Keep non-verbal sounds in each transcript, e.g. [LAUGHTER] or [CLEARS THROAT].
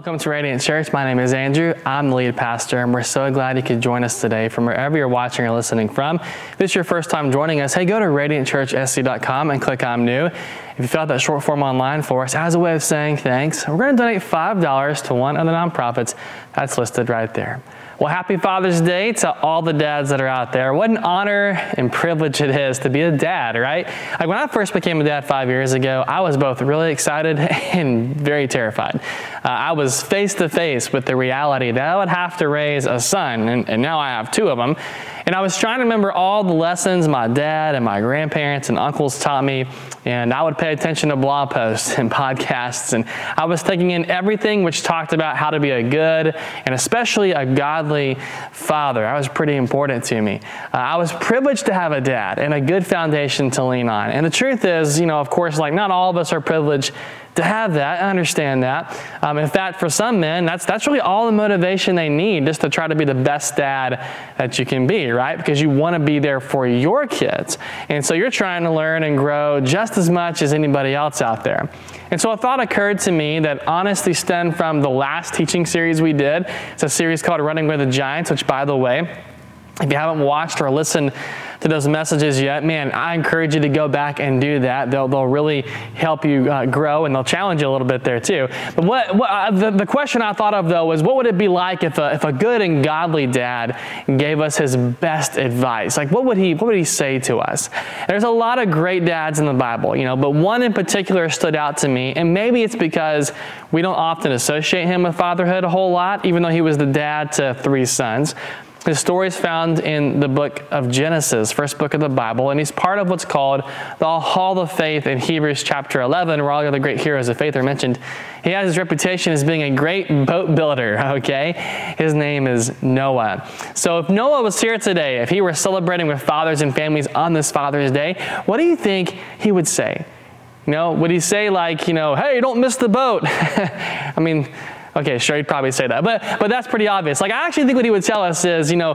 Welcome to Radiant Church. My name is Andrew. I'm the lead pastor, and we're so glad you could join us today from wherever you're watching or listening from. If this is your first time joining us, hey, go to radiantchurchsc.com and click I'm new. If you fill out that short form online for us as a way of saying thanks, we're going to donate $5 to one of the nonprofits that's listed right there. Well, happy Father's Day to all the dads that are out there. What an honor and privilege it is to be a dad, right? Like when I first became a dad five years ago, I was both really excited [LAUGHS] and very terrified. Uh, I was face to face with the reality that I would have to raise a son, and, and now I have two of them. And I was trying to remember all the lessons my dad and my grandparents and uncles taught me. And I would pay attention to blog posts [LAUGHS] and podcasts. And I was taking in everything which talked about how to be a good and especially a godly father. That was pretty important to me. Uh, I was privileged to have a dad and a good foundation to lean on. And the truth is, you know, of course, like not all of us are privileged to have that. I understand that. Um, in fact, for some men, that's, that's really all the motivation they need just to try to be the best dad that you can be, right? Because you want to be there for your kids. And so you're trying to learn and grow just as much as anybody else out there. And so a thought occurred to me that honestly stemmed from the last teaching series we did. It's a series called Running with the Giants, which, by the way, if you haven't watched or listened to those messages yet, man, I encourage you to go back and do that. They'll, they'll really help you uh, grow and they'll challenge you a little bit there too. But what, what uh, the, the question I thought of though was what would it be like if a, if a good and godly dad gave us his best advice? Like what would he, what would he say to us? There's a lot of great dads in the Bible, you know, but one in particular stood out to me. And maybe it's because we don't often associate him with fatherhood a whole lot, even though he was the dad to three sons. His story is found in the book of Genesis, first book of the Bible, and he's part of what's called the Hall of Faith in Hebrews chapter 11, where all the other great heroes of faith are mentioned. He has his reputation as being a great boat builder, [LAUGHS] okay? His name is Noah. So if Noah was here today, if he were celebrating with fathers and families on this Father's Day, what do you think he would say? You know, would he say like, you know, hey, don't miss the boat? [LAUGHS] I mean, Okay, sure, he'd probably say that. But, but that's pretty obvious. Like, I actually think what he would tell us is, you know,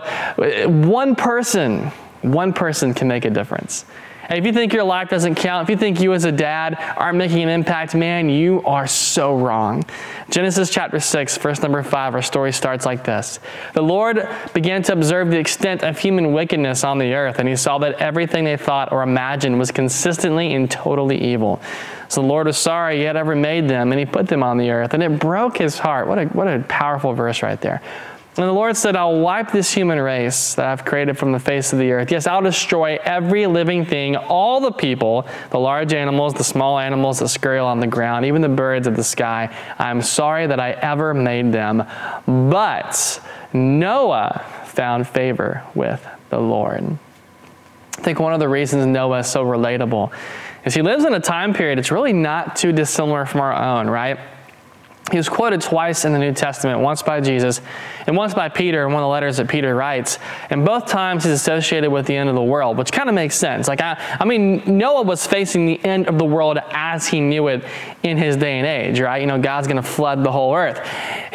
one person, one person can make a difference. And if you think your life doesn't count, if you think you as a dad aren't making an impact, man, you are so wrong. Genesis chapter 6, verse number 5, our story starts like this The Lord began to observe the extent of human wickedness on the earth, and he saw that everything they thought or imagined was consistently and totally evil. So the Lord was sorry he had ever made them, and he put them on the earth, and it broke his heart. What a, what a powerful verse right there. And the Lord said, I'll wipe this human race that I've created from the face of the earth. Yes, I'll destroy every living thing, all the people, the large animals, the small animals that scurry on the ground, even the birds of the sky. I'm sorry that I ever made them. But Noah found favor with the Lord. I think one of the reasons Noah is so relatable he lives in a time period it's really not too dissimilar from our own, right? He was quoted twice in the New Testament, once by Jesus and once by Peter in one of the letters that Peter writes. And both times he's associated with the end of the world, which kind of makes sense. Like, I, I mean, Noah was facing the end of the world as he knew it in his day and age, right? You know, God's going to flood the whole earth.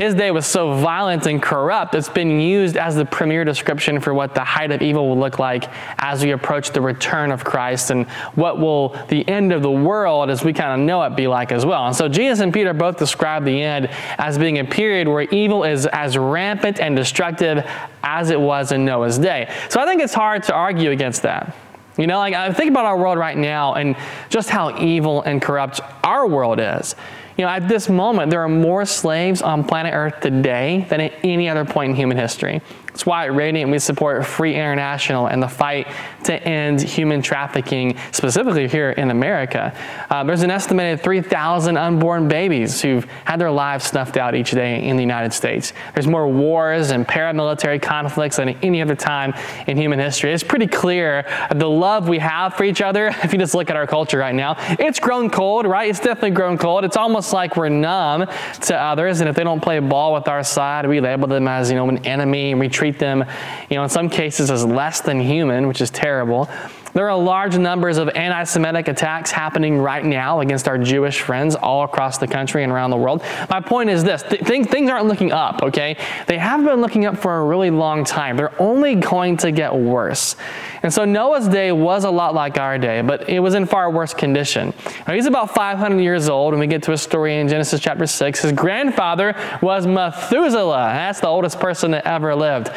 His day was so violent and corrupt, it's been used as the premier description for what the height of evil will look like as we approach the return of Christ and what will the end of the world as we kind of know it be like as well. And so Jesus and Peter both describe the end as being a period where evil is as rampant and destructive as it was in Noah's day. So I think it's hard to argue against that. You know, like I think about our world right now and just how evil and corrupt our world is. You know, at this moment, there are more slaves on planet Earth today than at any other point in human history. That's why at Radiant we support Free International and the fight to end human trafficking, specifically here in America. Uh, there's an estimated 3,000 unborn babies who've had their lives snuffed out each day in the United States. There's more wars and paramilitary conflicts than any other time in human history. It's pretty clear the love we have for each other, [LAUGHS] if you just look at our culture right now, it's grown cold, right? It's definitely grown cold. It's almost like we're numb to others, and if they don't play ball with our side, we label them as, you know, an enemy and we treat them, you know, in some cases as less than human, which is terrible. There are large numbers of anti Semitic attacks happening right now against our Jewish friends all across the country and around the world. My point is this th- things aren't looking up, okay? They have been looking up for a really long time. They're only going to get worse. And so Noah's day was a lot like our day, but it was in far worse condition. Now, he's about 500 years old when we get to a story in Genesis chapter 6. His grandfather was Methuselah. That's the oldest person that ever lived.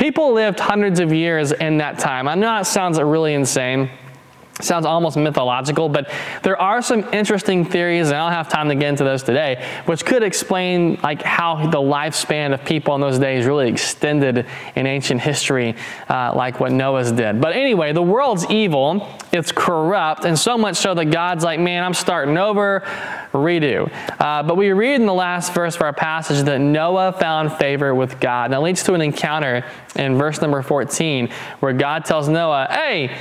People lived hundreds of years in that time. I know it sounds really insane. Sounds almost mythological, but there are some interesting theories, and I don't have time to get into those today, which could explain like how the lifespan of people in those days really extended in ancient history, uh, like what Noah's did. But anyway, the world's evil, it's corrupt, and so much so that God's like, man, I'm starting over, redo. Uh, but we read in the last verse of our passage that Noah found favor with God. And that leads to an encounter in verse number 14 where God tells Noah, hey,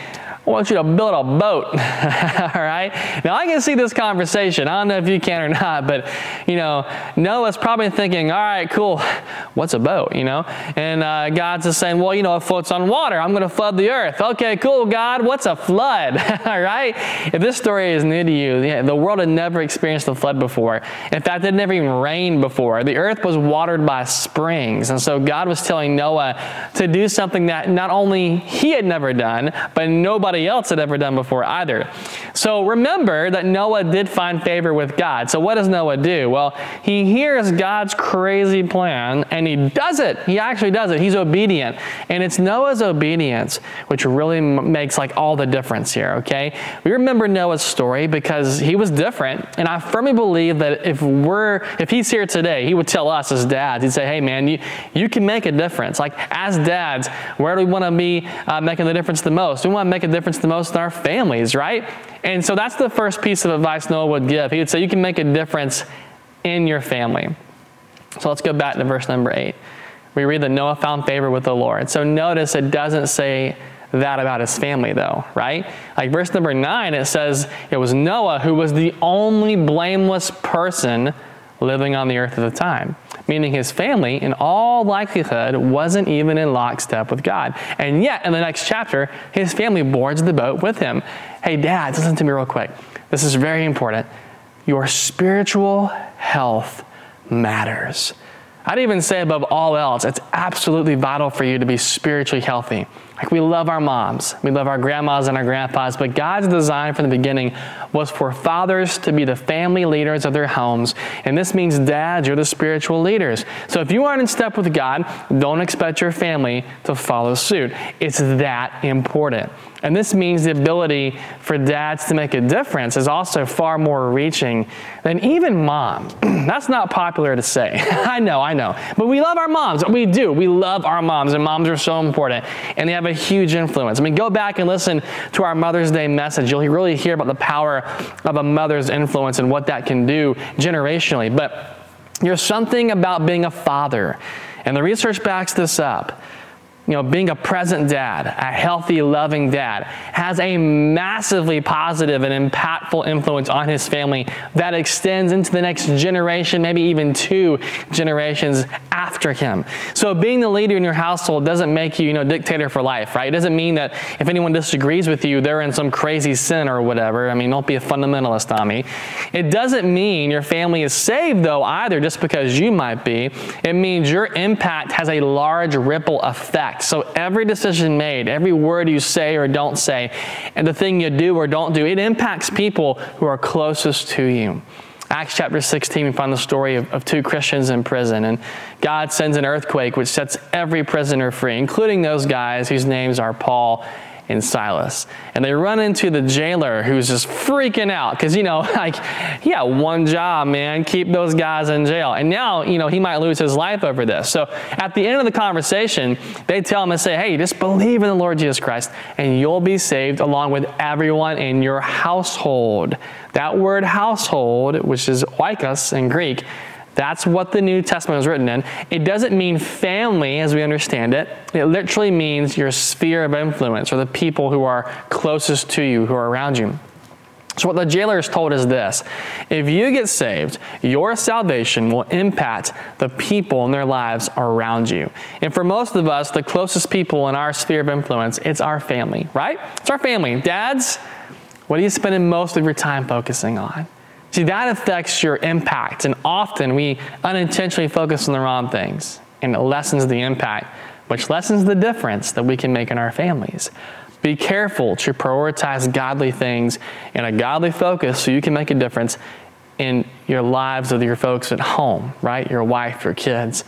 I want you to build a boat. [LAUGHS] All right? Now, I can see this conversation. I don't know if you can or not, but, you know, Noah's probably thinking, all right, cool. What's a boat, you know? And uh, God's just saying, well, you know, it floats on water. I'm going to flood the earth. Okay, cool, God. What's a flood? [LAUGHS] all right? If this story is new to you, yeah, the world had never experienced a flood before. In fact, it never even rained before. The earth was watered by springs. And so God was telling Noah to do something that not only he had never done, but nobody else had ever done before either. So remember that Noah did find favor with God. So what does Noah do? Well, he hears God's crazy plan and he does it. He actually does it. He's obedient. And it's Noah's obedience which really makes like all the difference here, okay? We remember Noah's story because he was different. And I firmly believe that if we're if he's here today, he would tell us as dads, he'd say, "Hey man, you you can make a difference." Like as dads, where do we want to be uh, making the difference the most? We want to make a difference difference the most in our families, right? And so that's the first piece of advice Noah would give. He would say, You can make a difference in your family. So let's go back to verse number eight. We read that Noah found favor with the Lord. So notice it doesn't say that about his family, though, right? Like verse number nine, it says it was Noah who was the only blameless person living on the earth at the time meaning his family, in all likelihood, wasn't even in lockstep with God. And yet, in the next chapter, his family boards the boat with him. Hey, dads, listen to me real quick. This is very important. Your spiritual health matters. I'd even say above all else, it's absolutely vital for you to be spiritually healthy. Like we love our moms, we love our grandmas and our grandpas, but God's design from the beginning was for fathers to be the family leaders of their homes. And this means dads, you're the spiritual leaders. So if you aren't in step with God, don't expect your family to follow suit. It's that important. And this means the ability for dads to make a difference is also far more reaching than even mom. [CLEARS THROAT] That's not popular to say. [LAUGHS] I know, I know. But we love our moms. We do. We love our moms, and moms are so important. And they have huge influence. I mean, go back and listen to our Mother's Day message. You'll really hear about the power of a mother's influence and what that can do generationally. But there's something about being a father, and the research backs this up you know, being a present dad, a healthy, loving dad, has a massively positive and impactful influence on his family that extends into the next generation, maybe even two generations after him. So being the leader in your household doesn't make you, you know, dictator for life, right? It doesn't mean that if anyone disagrees with you, they're in some crazy sin or whatever. I mean, don't be a fundamentalist on me. It doesn't mean your family is saved, though, either, just because you might be. It means your impact has a large ripple effect so every decision made, every word you say or don't say, and the thing you do or don't do, it impacts people who are closest to you. Acts chapter 16, we find the story of, of, two Christians in prison, and God sends an earthquake which sets every prisoner free, including those guys whose names are Paul and Silas. And they run into the jailer who's just freaking out because, you know, [LAUGHS] like, had one job, man, keep those guys in jail. And now, you know, he might lose his life over this. So at the end of the conversation, they tell him and say, hey, just believe in the Lord Jesus Christ and you'll be saved along with everyone in your household. That word household, which is oikos in Greek, that's what the New Testament was written in. It doesn't mean family as we understand it. It literally means your sphere of influence or the people who are closest to you, who are around you. So, what the jailer is told is this if you get saved, your salvation will impact the people in their lives around you. And for most of us, the closest people in our sphere of influence, it's our family, right? It's our family. Dads, what are you spending most of your time focusing on? See, that affects your impact. And often we unintentionally focus on the wrong things, and it lessens the impact, which lessens the difference that we can make in our families. Be careful to prioritize godly things and a godly focus so you can make a difference in your lives of your folks at home, right? Your wife, your kids.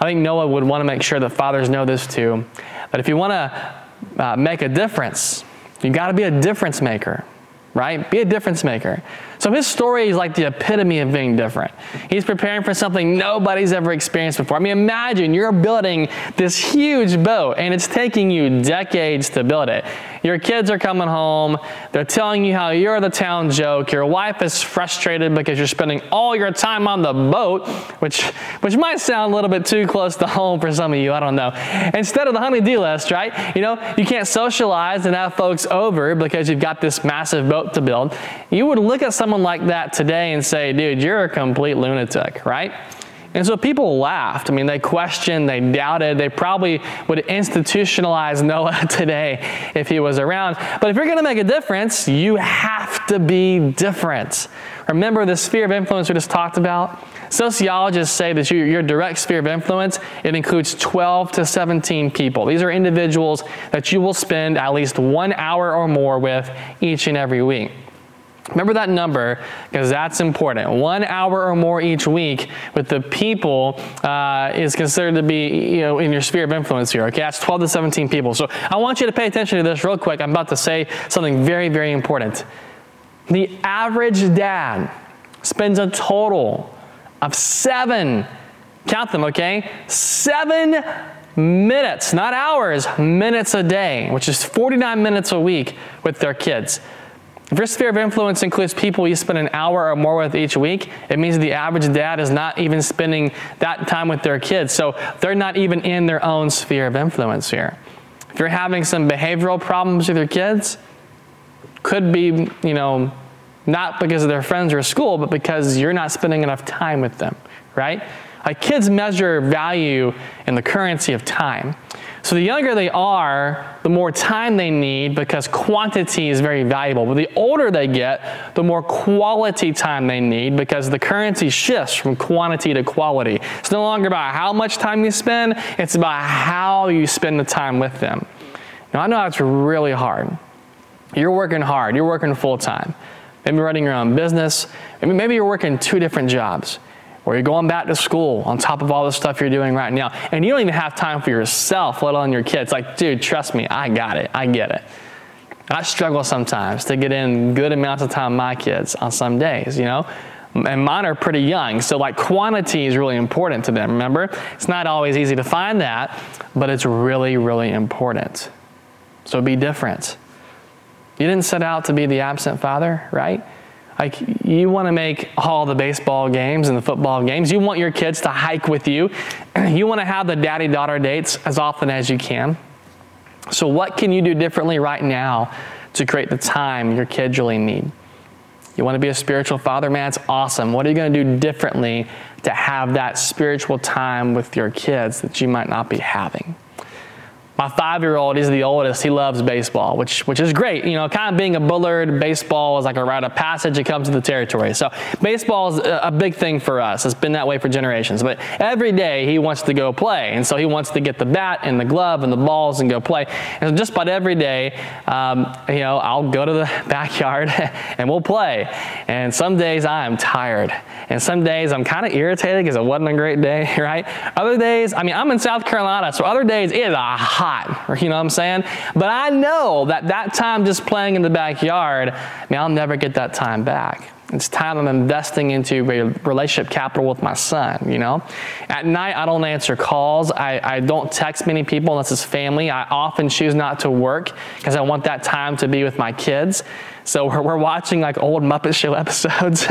I think Noah would want to make sure that fathers know this too. But if you want to uh, make a difference, you got to be a difference maker, right? Be a difference maker. So his story is like the epitome of being different. He's preparing for something nobody's ever experienced before. I mean, imagine you're building this huge boat and it's taking you decades to build it. Your kids are coming home. They're telling you how you're the town joke. Your wife is frustrated because you're spending all your time on the boat, which, which might sound a little bit too close to home for some of you. I don't know. Instead of the honey-do list, right? You know, you can't socialize and have folks over because you've got this massive boat to build. You would look at some someone like that today and say, dude, you're a complete lunatic, right? And so people laughed. I mean, they questioned, they doubted. They probably would institutionalize Noah [LAUGHS] today if he was around. But if you're going to make a difference, you have to be different. Remember the sphere of influence we just talked about? Sociologists say that your direct sphere of influence, it includes 12 to 17 people. These are individuals that you will spend at least one hour or more with each and every week. Remember that number because that's important. One hour or more each week with the people uh, is considered to be you know in your sphere of influence here. Okay, that's 12 to 17 people. So I want you to pay attention to this real quick. I'm about to say something very very important. The average dad spends a total of seven. Count them, okay? Seven minutes, not hours, minutes a day, which is 49 minutes a week with their kids. If your sphere of influence includes people you spend an hour or more with each week, it means the average dad is not even spending that time with their kids. So they're not even in their own sphere of influence here. If you're having some behavioral problems with your kids, could be, you know, not because of their friends or school, but because you're not spending enough time with them, right? Like kids measure value in the currency of time. So the younger they are, the more time they need because quantity is very valuable. But the older they get, the more quality time they need because the currency shifts from quantity to quality. It's no longer about how much time you spend, it's about how you spend the time with them. Now I know that's really hard. You're working hard, you're working full time. Maybe running your own business. Maybe, you're working two different jobs or you're going back to school on top of all the stuff you're doing right now, and you don't even have time for yourself, let alone your kids. Like, dude, trust me, I got it. I get it. I struggle sometimes to get in good amounts of time with my kids on some days, you know? And mine are pretty young, so like quantity is really important to them, remember? It's not always easy to find that, but it's really, really important. So be different. You didn't set out to be the absent father, right? Like you want to make all the baseball games and the football games. You want your kids to hike with you. [CLEARS THROAT] You want to have the daddy daughter dates as often as you can. So, what can you do differently right now to create the time your kids really need? You want to be a spiritual father, man? It's awesome. What are you going to do differently to have that spiritual time with your kids that you might not be having? My five-year-old, he's the oldest. He loves baseball, which which is great. You know, kind of being a Bullard, baseball is like a rite of passage. It comes to the territory. So baseball is a big thing for us. It's been that way for generations. But every day he wants to go play, and so he wants to get the bat and the glove and the balls and go play. And just about every day, um, you know, I'll go to the [LAUGHS] backyard [LAUGHS] and we'll play. And some days I am tired, and some days I'm kind of irritated because it wasn't a great day, [LAUGHS] right? Other days, I mean, I'm in South Carolina, so other days it is a hot hot, [LAUGHS] you know what I'm saying? But I know that that time just playing in the backyard, I mean, I'll never get that time back. It's time I'm investing into relationship capital with my son, you know? At night, I don't answer calls. I, I don't text many people unless it's family. I often choose not to work because I want that time to be with my kids. So we're, we're watching like old Muppet Show [LAUGHS] episodes,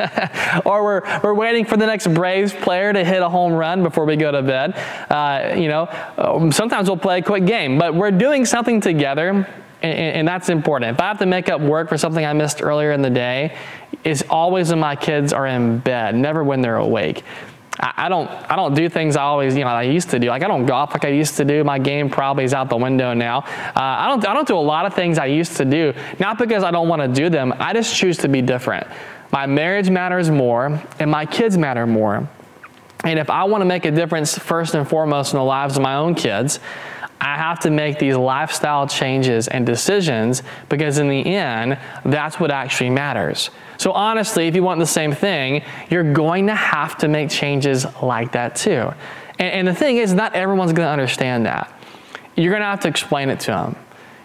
or we're, we're waiting for the next Braves player to hit a home run before we go to bed. Uh, you know, um, sometimes we'll play a quick game, but we're doing something together And, and, that's important. If I have to make up work for something I missed earlier in the day, it's always when my kids are in bed, never when they're awake. I, don't I don't do things I always you know I used to do. Like I don't golf like I used to do. My game probably is out the window now. Uh, I don't I don't do a lot of things I used to do. Not because I don't want to do them. I just choose to be different. My marriage matters more, and my kids matter more. And if I want to make a difference first and foremost in the lives of my own kids, I have to make these lifestyle changes and decisions because in the end, that's what actually matters. So, honestly, if you want the same thing, you're going to have to make changes like that too. And, and the thing is, not everyone's going to understand that. You're going to have to explain it to them.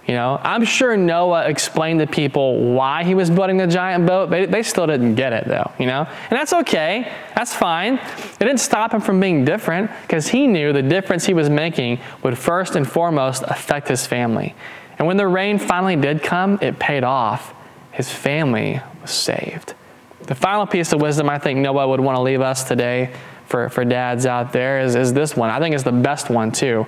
You know, I'm sure Noah explained to people why he was building the giant boat. They, they still didn't get it though, you know? And that's okay. That's fine. It didn't stop him from being different because he knew the difference he was making would first and foremost affect his family. And when the rain finally did come, it paid off. His family was saved. The final piece of wisdom I think Noah would want to leave us today for, for dads out there is, is this one. I think it's the best one too.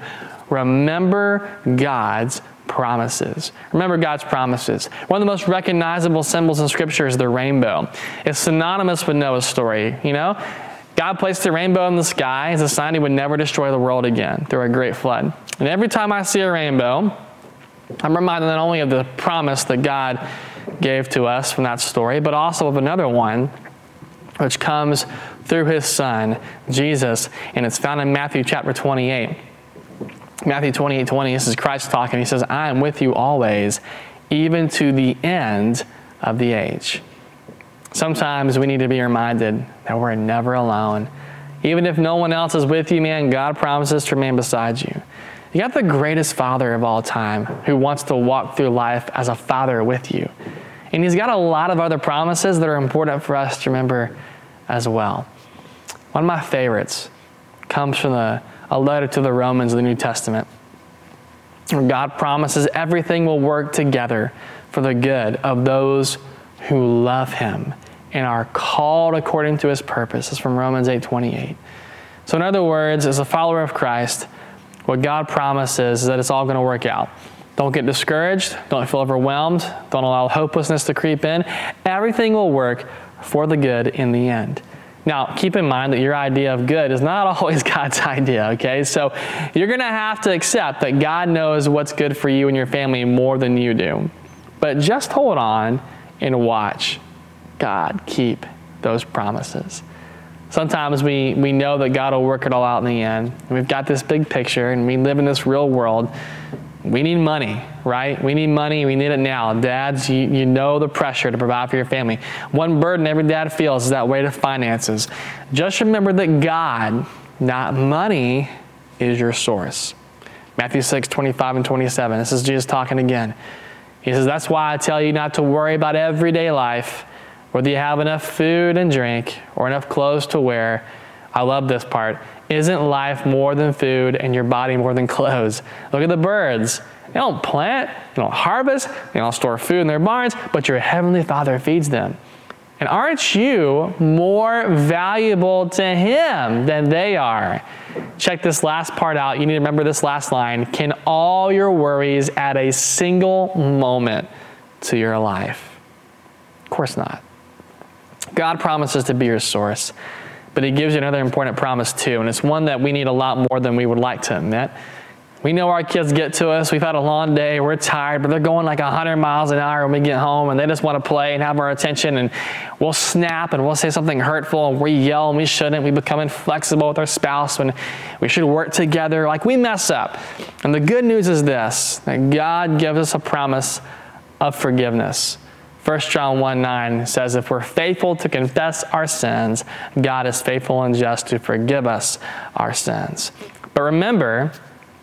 Remember God's promises. Remember God's promises. One of the most recognizable symbols in Scripture is the rainbow. It's synonymous with Noah's story, you know? God placed the rainbow in the sky as a sign he would never destroy the world again through a great flood. And every time I see a rainbow, I'm reminded not only of the promise that God gave to us from that story, but also of another one which comes through his son, Jesus, and it's found in Matthew chapter 28. Matthew 28 20, this is Christ talking. He says, I am with you always, even to the end of the age. Sometimes we need to be reminded that we're never alone. Even if no one else is with you, man, God promises to remain beside you. You got the greatest father of all time who wants to walk through life as a father with you. And he's got a lot of other promises that are important for us to remember as well. One of my favorites comes from the a letter to the Romans of the New Testament. Where God promises everything will work together for the good of those who love him and are called according to his purpose. It's from Romans 8 28. So, in other words, as a follower of Christ, what God promises is that it's all going to work out. Don't get discouraged. Don't feel overwhelmed. Don't allow hopelessness to creep in. Everything will work for the good in the end. Now, keep in mind that your idea of good is not [LAUGHS] always God's idea, okay? So you're to have to accept that God knows what's good for you and your family more than you do. But just hold on and watch God keep those promises. Sometimes we, we know that God will work it all out in the end. And we've got this big picture and we live in this real world we need money, right? We need money. We need it now. Dads, you, you know the pressure to provide for your family. One burden every dad feels is that weight of finances. Just remember that God, not money, is your source. Matthew 6, 25 and 27. This is Jesus talking again. He says, That's why I tell you not to worry about everyday life, whether you have enough food and drink or enough clothes to wear. I love this part. Isn't life more than food and your body more than clothes? Look at the birds. They don't plant, they don't harvest, they don't store food in their barns, but your heavenly Father feeds them. And aren't you more valuable to Him than they are? Check this last part out. You need to remember this last line. Can all your worries add a single moment to your life? Of course not. God promises to be your source. But he gives you another important promise too, and it's one that we need a lot more than we would like to admit. We know our kids get to us. We've had a long day. We're tired, but they're going like 100 miles an hour when we get home, and they just want to play and have our attention. And we'll snap and we'll say something hurtful, and we yell and we shouldn't. We become inflexible with our spouse when we should work together. Like we mess up. And the good news is this that God gives us a promise of forgiveness. 1 John 1 9 says, If we're faithful to confess our sins, God is faithful and just to forgive us our sins. But remember,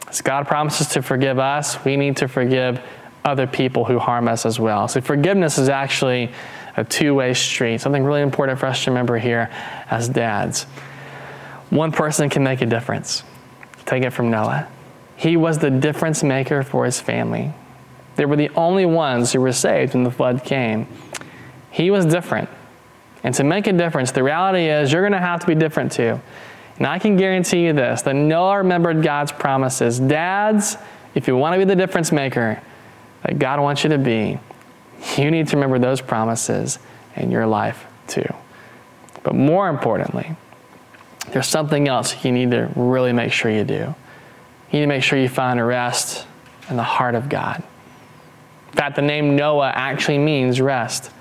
as God promises to forgive us, we need to forgive other people who harm us as well. So forgiveness is actually a two way street, something really important for us to remember here as dads. One person can make a difference. Take it from Noah. He was the difference maker for his family. They were the only ones who were saved when the flood came. He was different. And to make a difference, the reality is you're going to have to be different too. And I can guarantee you this that Noah remembered God's promises. Dads, if you want to be the difference maker, that God wants you to be, you need to remember those promises in your life too. But more importantly, there's something else you need to really make sure you do. You need to make sure you find a rest in the heart of God. Fact, the name Noah actually means rest.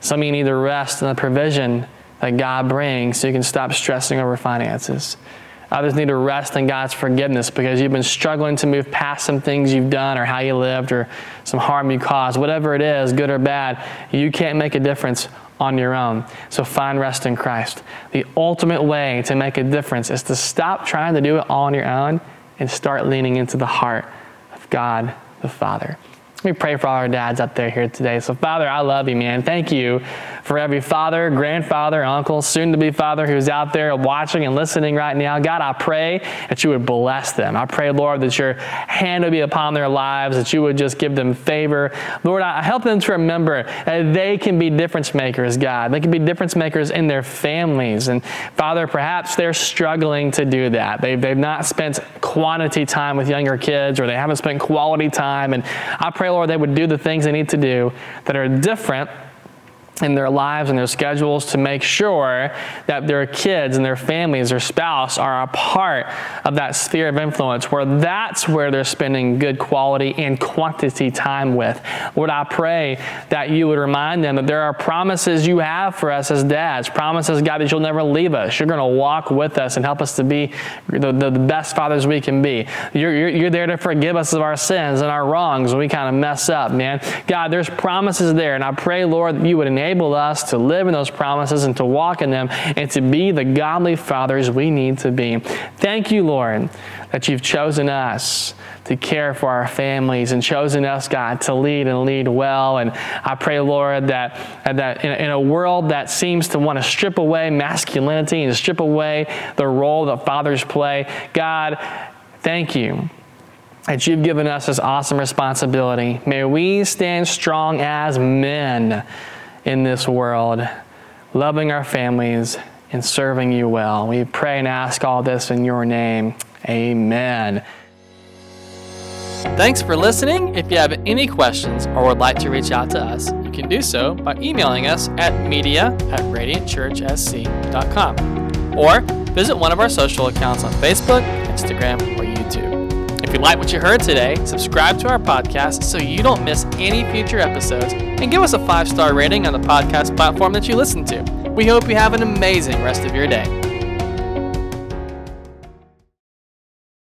Some you need to rest in the provision that God brings so you can stop stressing over finances. Others need to rest in God's forgiveness because you've been struggling to move past some things you've done or how you lived or some harm you caused. Whatever it is, good or bad, you can't make a difference on your own. So find rest in Christ. The ultimate way to make a difference is to stop trying to do it all on your own and start leaning into the heart of God the Father. Let me pray for all our dads out there here today. So, Father, I love you, man. Thank you for every father, grandfather, uncle, soon to be father who's out there watching and listening right now. God, I pray that you would bless them. I pray, Lord, that your hand would be upon their lives, that you would just give them favor. Lord, I help them to remember that they can be difference makers, God. They can be difference makers in their families. And, Father, perhaps they're struggling to do that. They've, they've not spent quantity time with younger kids or they haven't spent quality time. And I pray, Lord, they would do the things they need to do that are different in their lives and their schedules to make sure that their kids and their families, their spouse, are a part of that sphere of influence where that's where they're spending good quality and quantity time with. Lord, I pray that you would remind them that there are promises you have for us as dads, promises, God, that you'll never leave us. You're going to walk with us and help us to be the, the, the best fathers we can be. You're, you're, you're there to forgive us of our sins and our wrongs when we kind of mess up, man. God, there's promises there, and I pray, Lord, that you would enable enable us to live in those promises and to walk in them and to be the godly fathers we need to be. Thank you, Lord, that you've chosen us to care for our families and chosen us, God, to lead and lead well. And I pray, Lord, that, that in, in a world that seems to want to strip away masculinity and strip away the role that fathers play, God, thank you that you've given us this awesome responsibility. May we stand strong as men in this world, loving our families and serving you well. We pray and ask all this in your name. Amen. Thanks for listening. If you have any questions or would like to reach out to us, you can do so by emailing us at media at radiantchurchsc.com or visit one of our social accounts on Facebook, Instagram, or YouTube. If you like what you heard today, subscribe to our podcast so you don't miss any future episodes and give us a five star rating on the podcast platform that you listen to. We hope you have an amazing rest of your day.